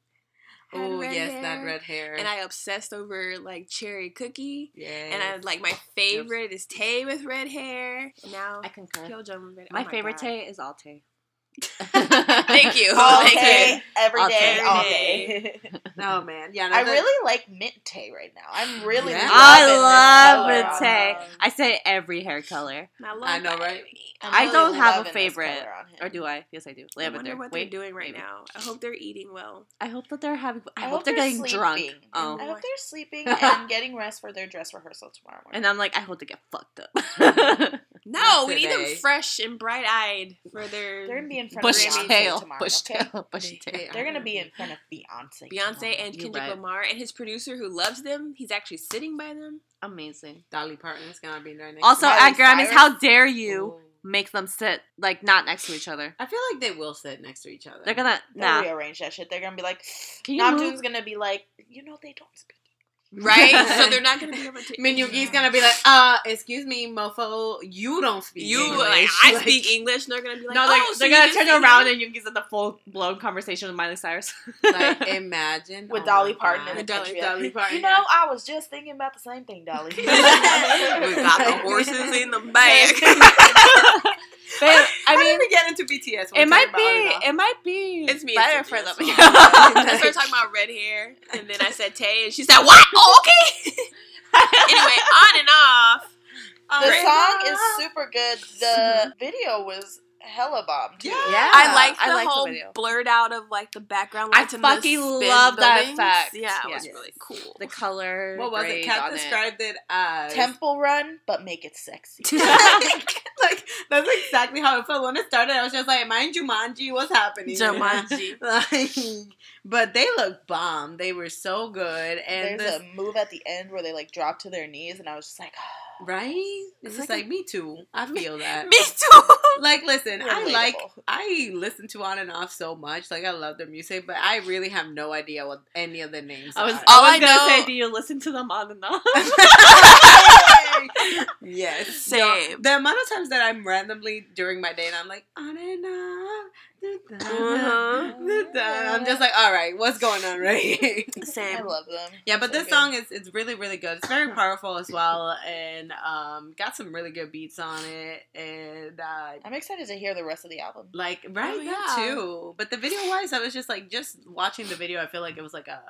had Oh yes, hair, that red hair. and I obsessed over like cherry cookie. Yeah. And I like my favorite is Tay with red hair. And now I concur. Hyojin with red. My oh favorite God. Tay is Alte. (laughs) Thank you. All Thank day, you. every All day, day. all Every day. (laughs) oh man, yeah. No, I that- really like mint tay right now. I'm really. Yeah. I love this it, color on Tay. Um, I say every hair color. I, love I know, right? I'm I really don't have a favorite. color on him. Or do I? Yes, I do. I Lavender. wonder what Wait, they're doing right maybe. now. I hope they're eating well. I hope that they're having. I, I hope, hope they're they're getting drunk. Oh, I hope they're sleeping (laughs) and getting rest for their dress rehearsal tomorrow morning. and I'm like, I hope they get fucked up. No, we need them fresh and bright eyed for their They're gonna be in front Bushy of Beyonce tail, tomorrow. bushy okay? tail, bushy They- tail. They're gonna be in front of Beyonce. Beyonce tomorrow. and You're Kendrick right. Lamar and his producer who loves them. He's actually sitting by them. Amazing. Dolly Parton's gonna be there next. Also. Miley at Grammys, Cyrus? how dare you Ooh. make them sit like not next to each other? I feel like they will sit next to each other. They're gonna They'll nah. rearrange that shit. They're gonna be like, Can you Namjoon's move? gonna be like, you know, they don't speak. Right? (laughs) so they're not going to be able to. Minyuki's gonna be like, uh, excuse me, mofo, you don't speak You, English. like, I (laughs) Like, speak English, and they're going to be like, no, they're, oh, so they're you gonna turn around English? and Yuki's in the full blown conversation with Miley Cyrus. Like, (laughs) imagine With oh Dolly Parton and With Dolly- Dolly Parton, You know, I was just thinking about the same thing, Dolly. we got the horses in the back. But, (laughs) I I didn't mean, even get into BTS. it might be it might be It's me. better it's for Cynthia, them. (laughs) I started talking about red hair, and then I said (laughs) Tay, and she said, "What? Oh, okay." anyway, on and off. the Great. song is super good. The video was hella bomb too. Yeah. I like the I like the whole video. blurred out of like the background I lights and the fucking spin love that buildings. effect. Yeah, it was really cool. The color. What was it? grade Kat described it as Temple Run, but make it sexy. (laughs) like that's exactly how it felt when it started. I was just like, "Mind Jumanji, what's happening?" Jumanji. (laughs) like, but they look bomb. They were so good, and There's this, a move at the end where they like drop to their knees, and I was just like, (sighs) (sighs) (sighs) right? It's, just like like, me too. I feel that. Me too. (laughs) Like, listen, I like I listen to on and off so much. Like, I love their music, but I really have no idea what any of the names I was, are. All oh, I I was gonna know- say, do you listen to them on and off? (laughs) (laughs) yes. (laughs) Same. The amount of times that I'm randomly during my day and I'm like, on and off. Uh-huh. I'm just like, all right, what's going on right here? (laughs) I Same. love them. Yeah, but So this good. song is it's really really good. It's very (laughs) powerful as well, and um, got some really good beats on it, and uh, I'm excited to hear the rest of the album. like right Oh, yeah. too. But the video wise, I was just like just watching the video. I feel like it was like a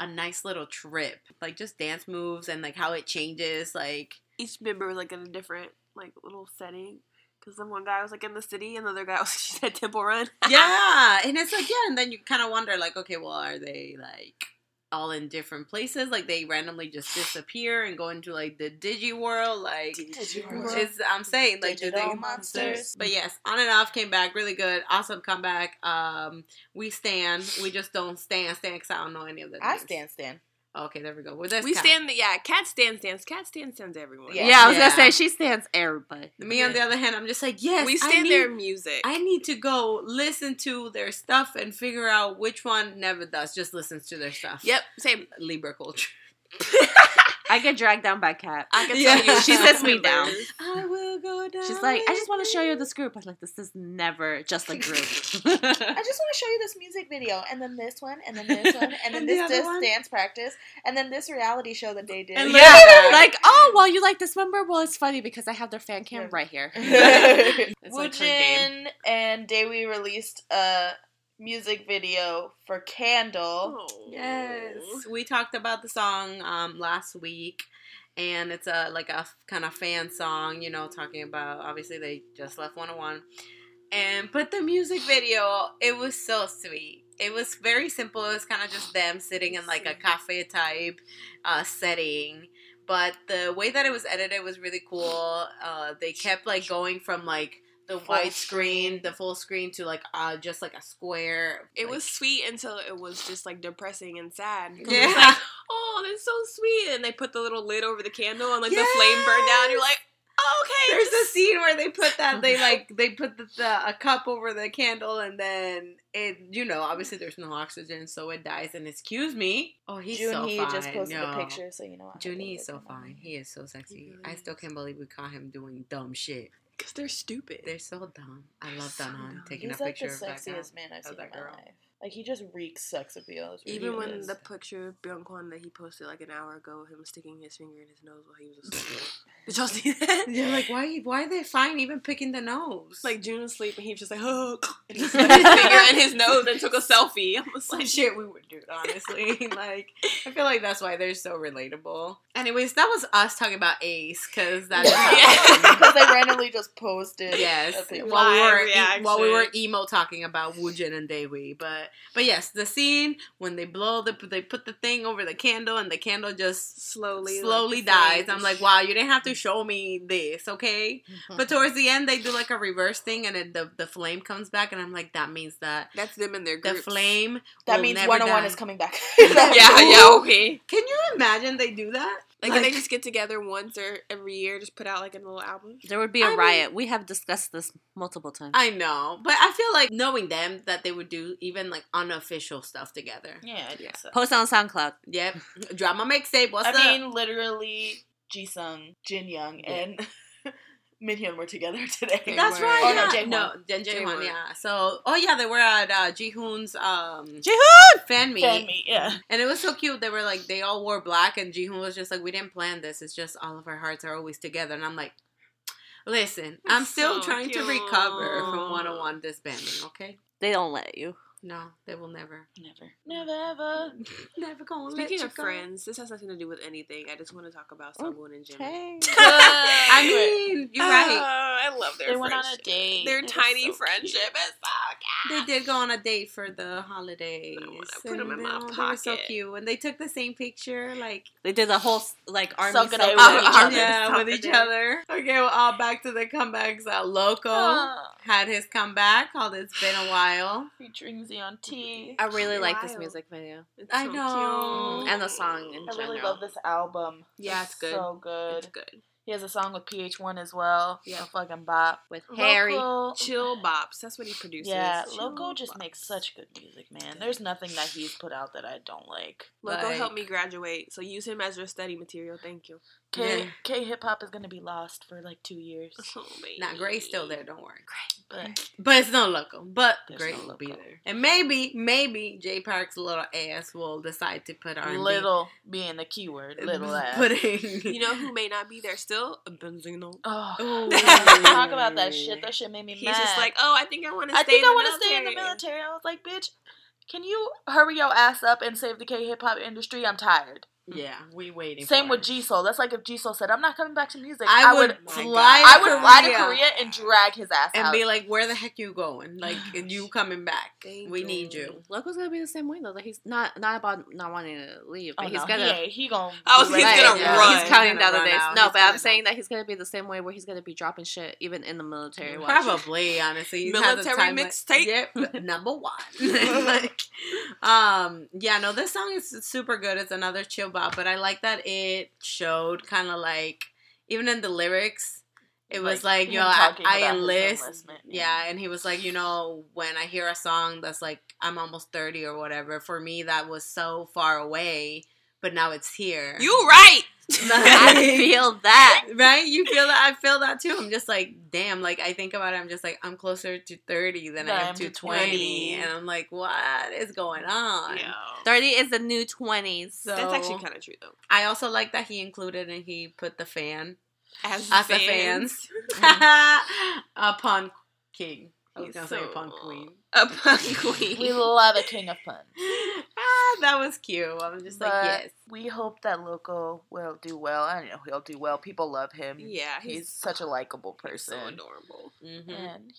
a nice little trip, like just dance moves and like how it changes. Like Each member was like in a different like little setting. Because the one guy was like in the city, and the other guy (laughs) was she said Temple Run. (laughs) yeah, and it's like yeah, and then you kind of wonder like, okay, well, are they like all in different places? Like they randomly just disappear and go into like the digi world, like. Digiworld. It's, I'm saying like the Digital thing- monsters. but yes, on and off came back really good, awesome comeback. Um, we stand, we just don't stand, stand because I don't know any of the. I names. stand, stand. Okay, there we go. With this, We Kat. stand, yeah. Cat stands stands. Cat stands stands everyone. Yeah. yeah, I was Yeah. gonna say she stands everybody. Me on the other hand, I'm just like yes, we I stand need- their music. I need to go listen to their stuff and figure out which one never does. Just listens to their stuff. yep, same. Libra culture. (laughs) I get dragged down by Kat. I can Yeah. tell you, She sets me down. (laughs) I will go down. She's like, I just want to show you this group. I'm like, this is never just a group. (laughs) (laughs) I just want to show you this music video, and then this one, and then this one, and then And this other this dance practice, and then this reality show that they did. And yeah, Yeah. like, oh, well, you like this member? Well, it's funny because I have their fan cam Yeah. right here. It's like her game. Woojin and Daehwi released a music video for Candle. Oh. Yes, we talked about the song um, last week, and it's a like a kind of fan song. You know, talking about obviously they just left 101, and but the music video it was so sweet. It was very simple. It was kind of just them sitting in like a cafe type uh, setting. But the way that it was edited was really cool. Uh, they kept like going from like the Full white screen, the full screen to like uh, just like a square. It like, was sweet until it was just like depressing and sad. Yeah. Like, oh, that's so sweet. And they put the little lid over the candle and like the flame burned down. You're like, oh, okay. There's a scene where they put that they (laughs) like they put the, the a cup over the candle and then it you know obviously there's no oxygen so it dies and excuse me oh he's so fine just posted no. a picture, so you know. I have to Junhee is so fine he is so sexy really I still can't believe we caught him doing dumb shit Because they're stupid. they're so dumb I love So Danan dumb. taking He's a like the picture of that guy sexiest man I've seen in my girl. life. Like he just reeks sex appeal. It's Even when the picture of Byung-Kwon that he posted like an hour ago, of him sticking his finger in his nose while he was asleep. (laughs) Did y'all see that? you're like why why are they fine even picking the nose Like June was asleep and he was just like, oh, and (laughs) he stuck (laughs) his finger in his nose and took a selfie. I was some like, shit we would do, it honestly. like, I feel like that's why they're so relatable. Anyways, that was us talking about Ace, because that's Yeah. because they randomly just posted. Yes, while we were e- while we were emo talking about Woojin and Daehwi, but but yes, the scene when they blow the they put the thing over the candle and the candle just slowly, slowly like, dies. I'm like, wow, you didn't have to show me this, okay? Mm-hmm. But towards the end, they do like a reverse thing, and it, the the flame comes back, and I'm like, that means that That's them in their the flame that means never 101 die. is coming back. (laughs) (laughs) yeah, yeah, oh okay. Can you imagine they do that? Like, can they just get together once or every year, just put out like a little album? There would be I a mean- riot. we have discussed this multiple times. I know, but I feel like knowing them that they would do even like unofficial stuff together. yeah, I think so. Post on SoundCloud. Yep, drama mixtape. What's I up? mean, literally, Jisung, Jin Young, and Minhyun were together (laughs) today. That's right. Oh, yeah. no, Jaehwan. no, Jen Jaehwan, Jaehwan. yeah. So, oh yeah, they were at uh, Jihoon's um Jihoon! fan meet, Fan meet, yeah. and it was so cute. They were like, they all wore black, and Jihoon was just like, "We didn't plan this. It's just all of our hearts are always together." And I'm like, "Listen, I'm still so trying to recover from 101 disbanding. Okay, They don't let you. No, they will never. Never. Never ever. (laughs) Never gonna Speaking let of you go. friends, this has nothing to do with anything. I just want to talk about Sungwoon and Jimin. I mean, you're right. Oh, I love their They went on a date. Their It tiny so friendship cute. is so They did go on a date for the holidays. I wanna put 'em in and, my uh, They were so cute, and they took the same picture, like They did the whole like army Sucking suck it with each each other. other. yeah, Suck with each other. Okay, well, uh, back to the comebacks. Uh, Loco Ah, had his comeback called "It's Been a While." featuring Zion T. I really like this music video It's I so know. cute. and the song in I general. really love this album. Yeah, it's good. So good. It's good. He has a song with PH1 as well. Yeah. A fucking bop. with Harry. Loco- Chill bops. That's what he produces. Yeah, Chill Loco just bops. makes such good music, man. There's nothing that he's put out that I don't like. Loco Like- helped me graduate, so use him as your study material. Thank you. K Yeah. K hip hop is gonna be lost for like two years. (laughs) Oh, baby. Nah, Gray's still there. Don't worry. But But it's no Loco. But There's Gray no will be there. And maybe, maybe Jay Park's little ass will decide to put R&B. little being the keyword, little ass. Putting. You know who may not be there still? Beenzino. Oh, Ooh. (laughs) talk about that shit. That shit made me He's mad. just like, oh, I think I want to. I stay think in I want to stay in the military. I was like, bitch, can you hurry your ass up and save the K hip hop industry? I'm tired. Yeah, we waiting. Same for with it. G Soul. That's like if G Soul said, I'm not coming back to music. I would would fly. I would fly to Korea and drag his ass and out. be like, "Where the heck you going? (sighs) Like, you coming back? Thank we you. need you." Loco's gonna be the same way though. Like he's not not about not wanting to leave, but oh, he's no, gonna. he, he gonna. I was- be he's ready gonna yeah. run. He's counting down the days. out. No, He's but I'm saying go. that he's gonna be the same way where he's gonna be dropping shit even in the military. watch. Probably, honestly, He's Military time, like- mixtape? Yep, (laughs) number one. (laughs) like, um, yeah, no, this song is super good. It's another chill bop, but I like that it showed kind of like even in the lyrics. It was like, you know, I, I enlist. Yeah, and he was like, you know, when I hear a song that's like, I'm almost 30 or whatever, for me, that was so far away, but now it's here. You right. (laughs) (laughs) I feel that. right? You feel that? I feel that too. I'm just like, damn. Like I think about it. I'm just like, I'm closer to 30 than I am to to 20, 20. and I'm like, what is going on? Yeah. Thirty is the new twenties. So That's actually kind of true though. I also like that he included and he put the fan As, as the fans mm-hmm. upon (laughs) king. I was He's gonna say upon queen. Upon (laughs) queen. We love a king of puns. (laughs) ah, that was cute. I'm just like, yes. we hope that Loco will do well. I know he'll do well. People love him. yeah, He's, he's, such a likable person. so adorable. Mhm. And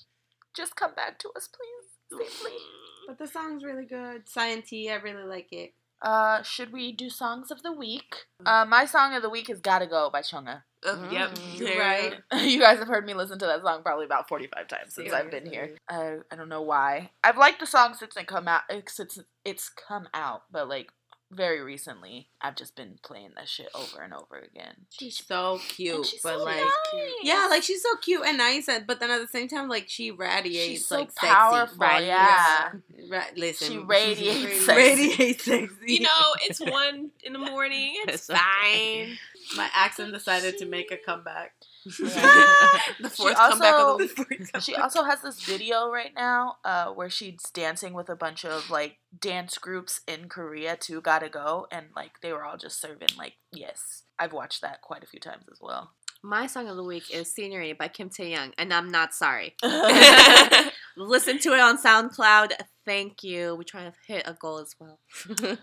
just come back to us, please. Safely. (sighs) But the song's really good. Science, I really like it. Uh, should we do songs of the week? Uh, my song of the week is "Gotta Go" by Chungha. Yep. Mm, There right. (laughs) you guys have heard me listen to that song probably about forty-five times since I've been here. I I don't know why. I've liked the song since it come out. Since it's come out, but like very recently, I've just been playing that shit over and over again. She's so cute, she's but so like, nice. yeah, like she's so cute and nice, and but then at the same time, like she radiates She's so like sexy. powerful. Right? Yeah. Ra- listen, She radiates (laughs) radiates sexy. You know, it's (laughs) one in the morning. It's It's okay. fine. My accent decided to make a comeback. (laughs) the She fourth comeback of the also- week. She also has this video right now uh, where she's dancing with a bunch of like dance groups in Korea to Gotta Go, and like they were all just serving like yes. I've watched that quite a few times as well. My song of the week is "Scenery" by Kim Taehyung, and I'm not sorry. (laughs) Listen to it on SoundCloud. Thank you. We try to hit a goal as well. (laughs)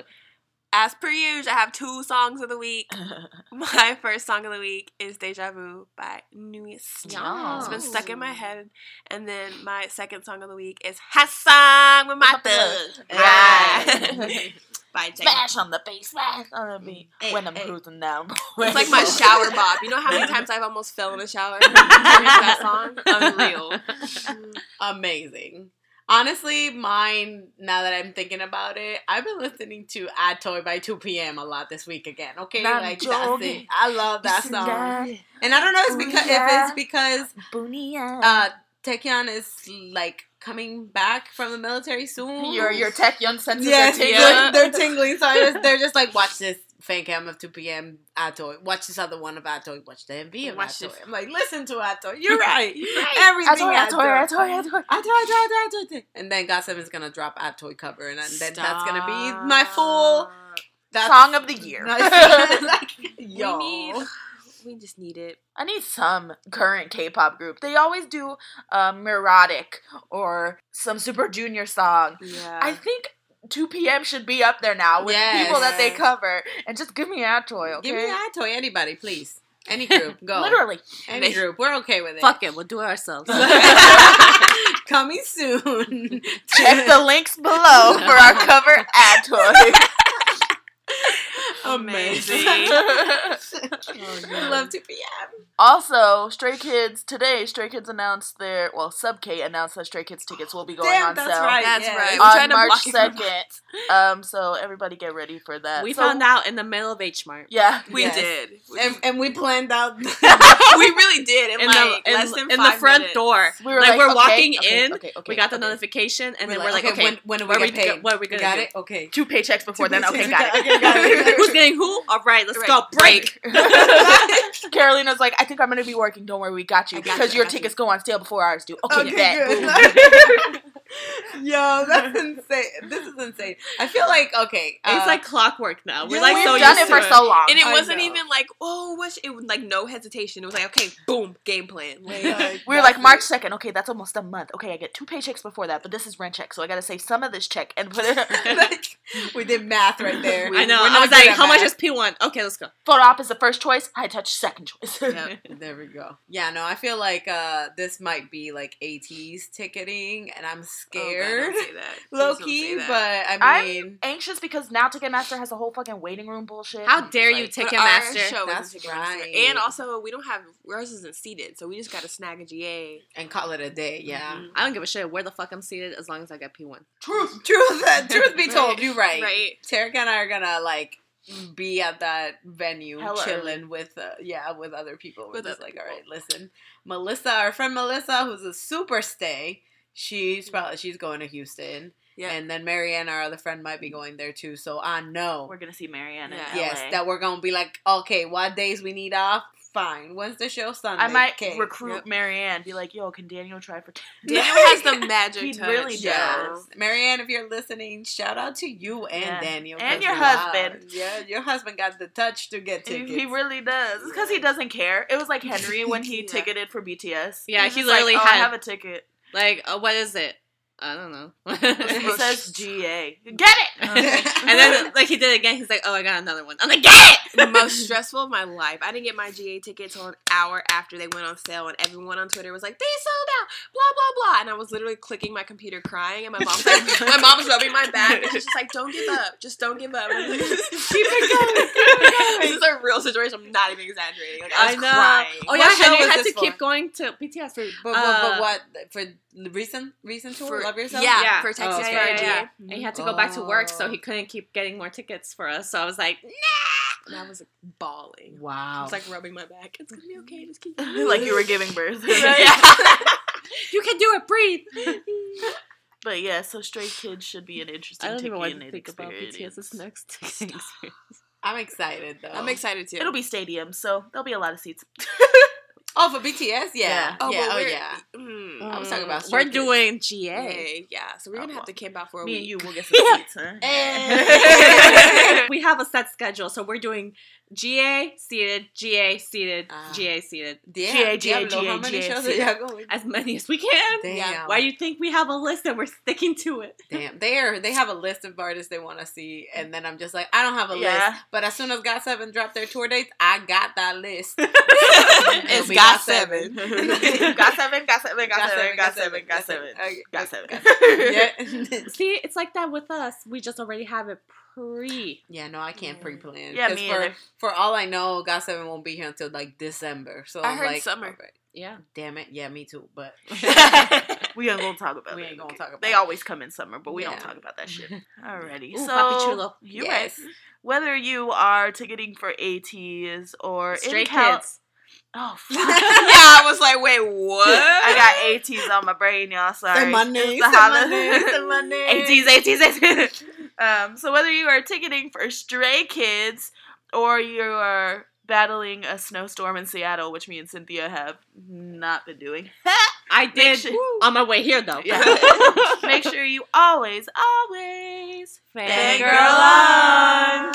As per usual, I have two songs of the week. (laughs) My first song of the week is Deja Vu by Nuis. Yeah. It's been stuck in my head. And then my second song of the week is Hassan with my thug. Right. (laughs) by Jacob. Smash on the bass, smash on the beat Hey, when I'm hey. cruising down. It's like my shower (laughs) bop. You know how many times I've almost fell in the shower? that song? Unreal. Amazing. Honestly, mine. Now that I'm thinking about it, I've been listening to "Add Toy" by 2PM a lot this week again. Okay, Not like that's it. I love that song, and I don't know if it's because if it's because Boonia. uh Taecyeon is like coming back from the military soon. your your Taecyeon senses yes, are tingling. yeah. they're tingling. So I just, they're just like, watch this fan cam of 2PM Atoy. Watch this other one of Atoy. Watch the MV of Watch Atoy. this. I'm like, listen to Atoy. You're (laughs) right. You're right. Everything Atoy, Atoy. Atoy, Atoy, Atoy. Atoy, Atoy. And then GOT7's gonna drop Atoy cover, and then that's gonna be my full Song of the year. (laughs) like, yo. We need We just need it. I need some current K-pop group. They always do um, Neurotic or some Super Junior song. Yeah. I think 2PM should be up there now with Yes. people that they cover, and just give me Atoy, okay? Give me that toy, anybody, please. Any (laughs) group, go. Literally. Any group, we're okay with it. Fuck it, we'll do it ourselves. (laughs) Coming soon. Check the links below for our cover Atoy. (laughs) Amazing. (laughs) Oh, I love 2PM Also, Stray Kids today. Stray Kids announced their well, Sub K announced that Stray Kids tickets will be going Damn, on that's sale right. That's yes. right. We're on March block it from- second. Um, so everybody get ready for that. we So- found out in the middle of H Mart. Yeah, We Yes. did. We, And, and we planned out. (laughs) (laughs) we really did. In, In like the in, less than in the front minutes. door, we were like, like, we're okay, walking okay, in, okay, okay, we got the okay. notification, and We're then we're like, okay, when, when are we what we get go- what are we gonna got do? it? Okay. Two paychecks before Two then. Okay, paychecks. got Okay, got it. it. who's getting who? All right, let's Right. go break. (laughs) Carolina's like, I think I'm gonna be working. Don't worry, we got you I got because you, your I got tickets go on sale before ours do. Okay, Okay, bet. good. Boom. (laughs) Yo, that's (laughs) insane. This is insane. I feel like okay. it's uh, like clockwork now. We're yeah, like We've so done used it for to so long. And it I wasn't know. even like, oh, what's it was like no hesitation. It was like, okay, boom, game plan. Like, (laughs) we were like March second. Okay, that's almost a month. Okay, I get two paychecks before that, but this is rent check, so I gotta save some of this check and put it. (laughs) like, we did math right there. I know. I was like, at how much is P one? Okay, let's go. Photo op is the first choice. High touch second choice. Yep, there we go. Yeah, no, I feel like uh this might be like ATEEZ ticketing, and I'm God, scared, don't say that. (laughs) low key. But I I'm mean, Anxious because now Ticketmaster has a whole fucking waiting room bullshit. How dare you like, take But a our master? show That's Ticketmaster. right. And also, we don't have ours isn't seated, so we just got to snag a GA. and call it a day. Yeah. Mhm. I don't give a shit where the fuck I'm seated as long as I get P one. Truth, truth, (laughs) truth be told, Right. you're right. Right. Tarek and I are gonna like be at that venue Hella chilling with uh, yeah with other people. We're With just like, all people. right, listen, Melissa, our friend Melissa, who's a super stay. She's probably she's going to Houston, Yeah. and then Marianne, our other friend, might be going there too. So I know, We're gonna see Marianne in Yeah. LA. yes, that we're gonna be like, okay, what days we need off? Fine. When's the show? Sunday. I might Okay. recruit Yep. Marianne. Be like, yo, can Daniel try for? (laughs) Daniel has the (laughs) magic He touch. really Yes. does. Marianne, if you're listening, shout out to you and Yeah. Daniel. and your wow, husband. Yeah, your husband got the touch to get He, tickets. he really does. It's because he doesn't care. It was like (laughs) Henry when he Yeah. ticketed for BTS. Yeah, was he just like, literally oh, I have a ticket. Like, uh, what is it? I don't know. (laughs) It says GA. Get it. (laughs) and then like he did it again. He's like, oh, I got another one. I'm like, get it. the most (laughs) stressful of my life. I didn't get my GA tickets until an hour after they went on sale, and everyone on Twitter was like, "They sold out!" Blah blah blah. And I was literally clicking my computer, crying, and my mom's like, "My mom's rubbing my back, and she's just like, don't give up, just don't give up." And I'm like, keep it going, keep it going. This is a real situation. I'm not even exaggerating. Like, I I know. crying. Oh yeah, What Henry had this to keep going to BTS for. But, but, uh, but what for the recent recent tour? For- Love yourself. Yeah, Yeah. for Texas Oh, Yeah, okay. for our yeah, yeah. And he had to go back to work, so Oh. he couldn't keep getting more tickets for us. So I was like, nah. And I was like bawling. Wow. was like rubbing my back. It's gonna be okay. Just keep (laughs) like you were giving birth. (laughs) (laughs) you can do it. Breathe. But yeah, so Stray Kids should be an I interesting don't even want to ticketing think about experience. BTS's next ticketing experience. I'm excited though. I'm excited too. It'll be stadium, so there'll be a lot of seats. Oh, for BTS, yeah, Yeah. yeah, Oh, oh, we're- yeah. I was talking about We're doing GA. yeah. So we're gonna Oh, have to camp out for a Me week. and you will get some (laughs) seats, huh? (laughs) We have a set schedule, so we're doing GA seated, GA seated, Ah. GA seated, Damn, GA, GA, how GA, GA. are as many as we can. Damn. Why you think we have a list and we're sticking to it? Damn, they are. They have a list of artists they want to see, and then I'm just like, I don't have a Yeah. list. But as soon as GOT7 drop their tour dates, I got that list. (laughs) it's be got got seven. got seven, got seven, got seven, got seven, got seven, got seven. (laughs) yeah. (laughs) (laughs) See, it's like that with us. We just already have it pre. yeah, no, I can't pre-plan. Yeah, 'Cause me for either. for all I know, GOT7 won't be here until like December. So I I'm heard like, summer. alright, Yeah. Damn it, yeah, me too. But we ain't gonna talk about We it. ain't gonna talk about They it. always come in summer, but we Yeah. don't talk about that shit. Alrighty. Ooh, so you yes, right. Whether you are ticketing for ATEEZ or Stray in Cal- kids. Oh (laughs) fuck. yeah, I was like, wait, what? I got ATEEZ on my brain, y'all. Sorry. Say my It's name, the say my holiday- name, say my (laughs) name. ATEEZ, ATEEZ, ATEEZ. (laughs) um, so whether you are ticketing for Stray Kids or you are battling a snowstorm in Seattle, which me and Cynthia have not been doing. I did sure- on my way here though. Yeah. Make sure you always, always Fangirl fangirl on.